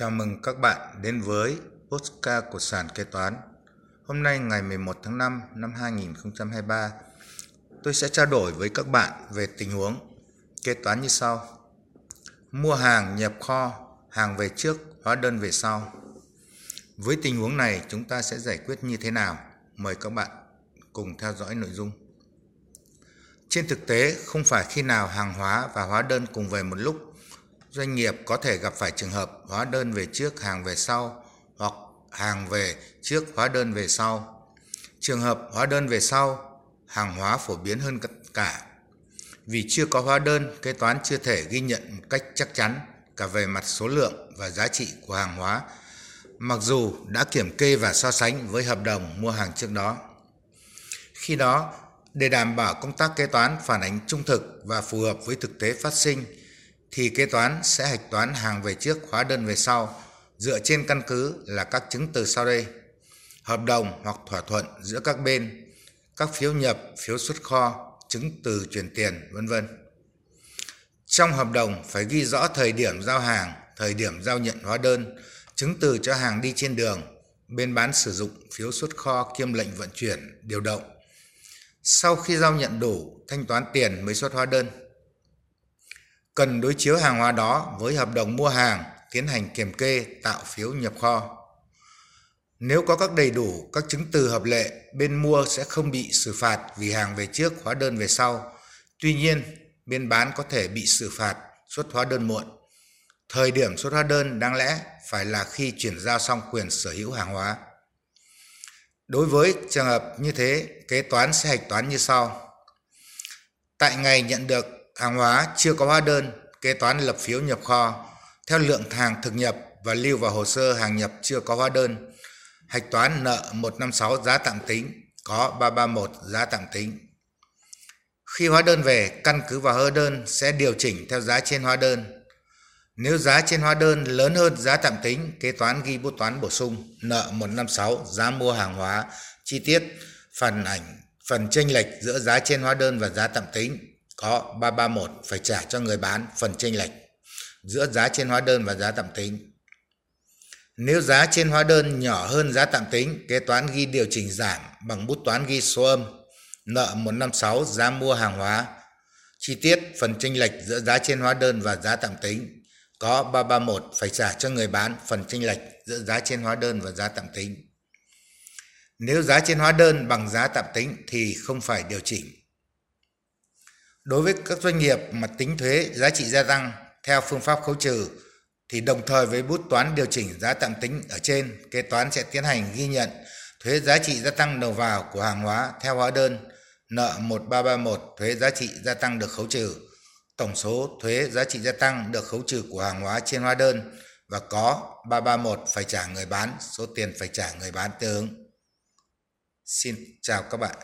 Chào mừng các bạn đến với Postcard của sàn kế toán. Hôm nay ngày 11 tháng 5 năm 2023, tôi sẽ trao đổi với các bạn về tình huống kế toán như sau. Mua hàng nhập kho, hàng về trước, hóa đơn về sau. Với tình huống này chúng ta sẽ giải quyết như thế nào? Mời các bạn cùng theo dõi nội dung. Trên thực tế, không phải khi nào hàng hóa và hóa đơn cùng về một lúc doanh nghiệp có thể gặp phải trường hợp hóa đơn về trước hàng về sau hoặc hàng về trước hóa đơn về sau. Trường hợp hóa đơn về sau, hàng hóa phổ biến hơn cả. Vì chưa có hóa đơn, kế toán chưa thể ghi nhận một cách chắc chắn cả về mặt số lượng và giá trị của hàng hóa, mặc dù đã kiểm kê và so sánh với hợp đồng mua hàng trước đó. Khi đó, để đảm bảo công tác kế toán phản ánh trung thực và phù hợp với thực tế phát sinh, thì kế toán sẽ hạch toán hàng về trước, hóa đơn về sau, dựa trên căn cứ là các chứng từ sau đây. Hợp đồng hoặc thỏa thuận giữa các bên, các phiếu nhập, phiếu xuất kho, chứng từ chuyển tiền, vân vân. Trong hợp đồng phải ghi rõ thời điểm giao hàng, thời điểm giao nhận hóa đơn, chứng từ cho hàng đi trên đường, bên bán sử dụng, phiếu xuất kho, kiêm lệnh vận chuyển, điều động. Sau khi giao nhận đủ, thanh toán tiền mới xuất hóa đơn cần đối chiếu hàng hóa đó với hợp đồng mua hàng, tiến hành kiểm kê, tạo phiếu nhập kho. Nếu có các đầy đủ các chứng từ hợp lệ, bên mua sẽ không bị xử phạt vì hàng về trước, hóa đơn về sau. Tuy nhiên, bên bán có thể bị xử phạt xuất hóa đơn muộn. Thời điểm xuất hóa đơn đáng lẽ phải là khi chuyển giao xong quyền sở hữu hàng hóa. Đối với trường hợp như thế, kế toán sẽ hạch toán như sau. Tại ngày nhận được hàng hóa chưa có hóa đơn, kế toán lập phiếu nhập kho theo lượng hàng thực nhập và lưu vào hồ sơ hàng nhập chưa có hóa đơn. Hạch toán nợ 156 giá tạm tính có 331 giá tạm tính. Khi hóa đơn về, căn cứ vào hóa đơn sẽ điều chỉnh theo giá trên hóa đơn. Nếu giá trên hóa đơn lớn hơn giá tạm tính, kế toán ghi bút toán bổ sung nợ 156 giá mua hàng hóa chi tiết phần ảnh phần chênh lệch giữa giá trên hóa đơn và giá tạm tính có 331 phải trả cho người bán phần chênh lệch giữa giá trên hóa đơn và giá tạm tính. Nếu giá trên hóa đơn nhỏ hơn giá tạm tính, kế toán ghi điều chỉnh giảm bằng bút toán ghi số âm nợ 156 giá mua hàng hóa. Chi tiết phần chênh lệch giữa giá trên hóa đơn và giá tạm tính có 331 phải trả cho người bán phần chênh lệch giữa giá trên hóa đơn và giá tạm tính. Nếu giá trên hóa đơn bằng giá tạm tính thì không phải điều chỉnh. Đối với các doanh nghiệp mà tính thuế giá trị gia tăng theo phương pháp khấu trừ thì đồng thời với bút toán điều chỉnh giá tạm tính ở trên, kế toán sẽ tiến hành ghi nhận thuế giá trị gia tăng đầu vào của hàng hóa theo hóa đơn nợ 1331 thuế giá trị gia tăng được khấu trừ, tổng số thuế giá trị gia tăng được khấu trừ của hàng hóa trên hóa đơn và có 331 phải trả người bán, số tiền phải trả người bán tương ứng. Xin chào các bạn.